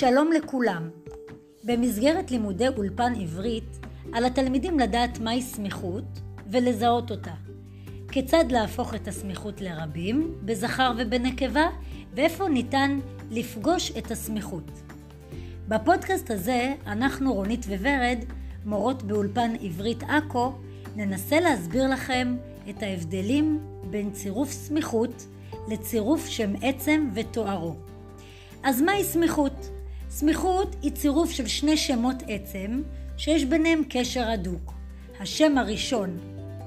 שלום לכולם. במסגרת לימודי אולפן עברית, על התלמידים לדעת מהי סמיכות ולזהות אותה. כיצד להפוך את הסמיכות לרבים, בזכר ובנקבה, ואיפה ניתן לפגוש את הסמיכות. בפודקאסט הזה, אנחנו, רונית וורד, מורות באולפן עברית עכו, ננסה להסביר לכם את ההבדלים בין צירוף סמיכות לצירוף שם עצם ותוארו. אז מהי סמיכות? סמיכות היא צירוף של שני שמות עצם שיש ביניהם קשר הדוק. השם הראשון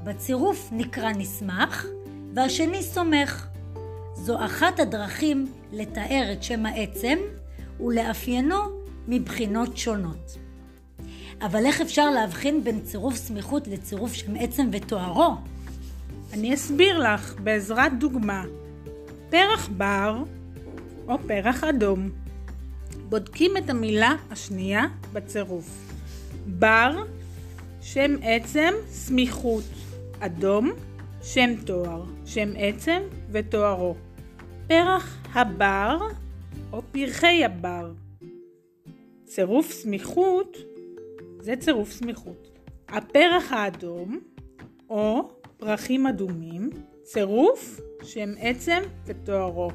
בצירוף נקרא נסמך והשני סומך. זו אחת הדרכים לתאר את שם העצם ולאפיינו מבחינות שונות. אבל איך אפשר להבחין בין צירוף סמיכות לצירוף שם עצם ותוארו? אני אסביר לך בעזרת דוגמה. פרח בר או פרח אדום. בודקים את המילה השנייה בצירוף. בר, שם עצם, סמיכות. אדום, שם תואר, שם עצם ותוארו. פרח הבר או פרחי הבר. צירוף סמיכות זה צירוף סמיכות. הפרח האדום או פרחים אדומים, צירוף שם עצם ותוארו.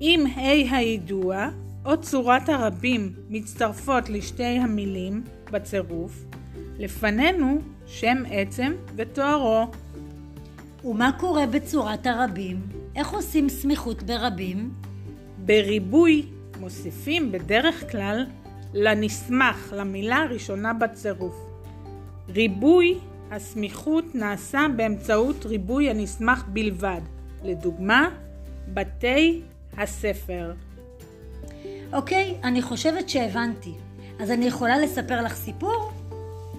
אם ה' הידוע או צורת הרבים מצטרפות לשתי המילים בצירוף, לפנינו שם עצם ותוארו. ומה קורה בצורת הרבים? איך עושים סמיכות ברבים? בריבוי מוסיפים בדרך כלל לנסמך, למילה הראשונה בצירוף. ריבוי הסמיכות נעשה באמצעות ריבוי הנסמך בלבד. לדוגמה, בתי הספר. אוקיי, אני חושבת שהבנתי. אז אני יכולה לספר לך סיפור?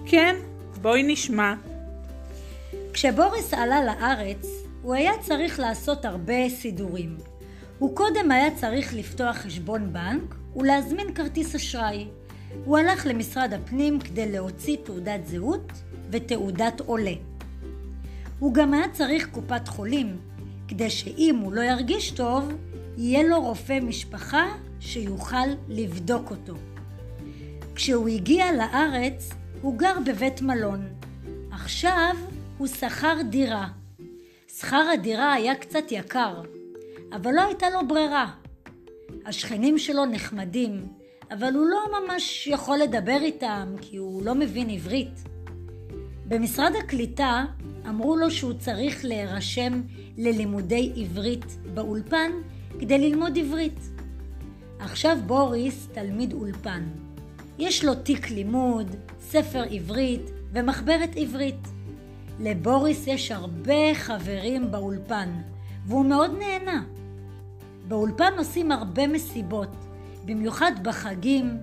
כן, בואי נשמע. כשבוריס עלה לארץ, הוא היה צריך לעשות הרבה סידורים. הוא קודם היה צריך לפתוח חשבון בנק ולהזמין כרטיס אשראי. הוא הלך למשרד הפנים כדי להוציא תעודת זהות ותעודת עולה. הוא גם היה צריך קופת חולים, כדי שאם הוא לא ירגיש טוב, יהיה לו רופא משפחה שיוכל לבדוק אותו. כשהוא הגיע לארץ, הוא גר בבית מלון. עכשיו הוא שכר דירה. שכר הדירה היה קצת יקר, אבל לא הייתה לו ברירה. השכנים שלו נחמדים, אבל הוא לא ממש יכול לדבר איתם כי הוא לא מבין עברית. במשרד הקליטה אמרו לו שהוא צריך להירשם ללימודי עברית באולפן כדי ללמוד עברית. עכשיו בוריס תלמיד אולפן. יש לו תיק לימוד, ספר עברית ומחברת עברית. לבוריס יש הרבה חברים באולפן, והוא מאוד נהנה. באולפן עושים הרבה מסיבות, במיוחד בחגים,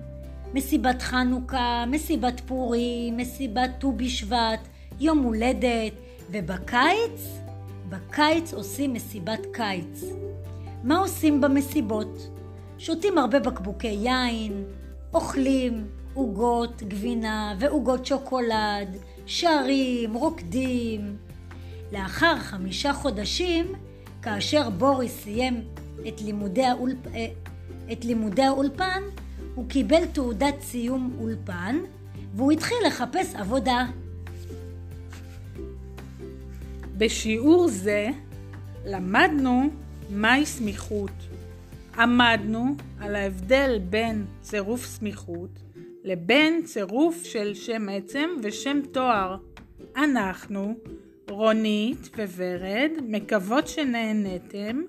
מסיבת חנוכה, מסיבת פורים, מסיבת ט"ו בשבט, יום הולדת, ובקיץ, בקיץ עושים מסיבת קיץ. מה עושים במסיבות? שותים הרבה בקבוקי יין, אוכלים עוגות גבינה ועוגות שוקולד, שרים, רוקדים. לאחר חמישה חודשים, כאשר בוריס סיים את לימודי, האולפ... אה, את לימודי האולפן, הוא קיבל תעודת סיום אולפן והוא התחיל לחפש עבודה. בשיעור זה למדנו מהי סמיכות. עמדנו על ההבדל בין צירוף סמיכות לבין צירוף של שם עצם ושם תואר. אנחנו, רונית וורד, מקוות שנהנתם,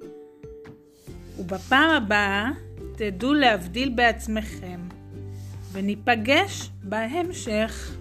ובפעם הבאה תדעו להבדיל בעצמכם, וניפגש בהמשך.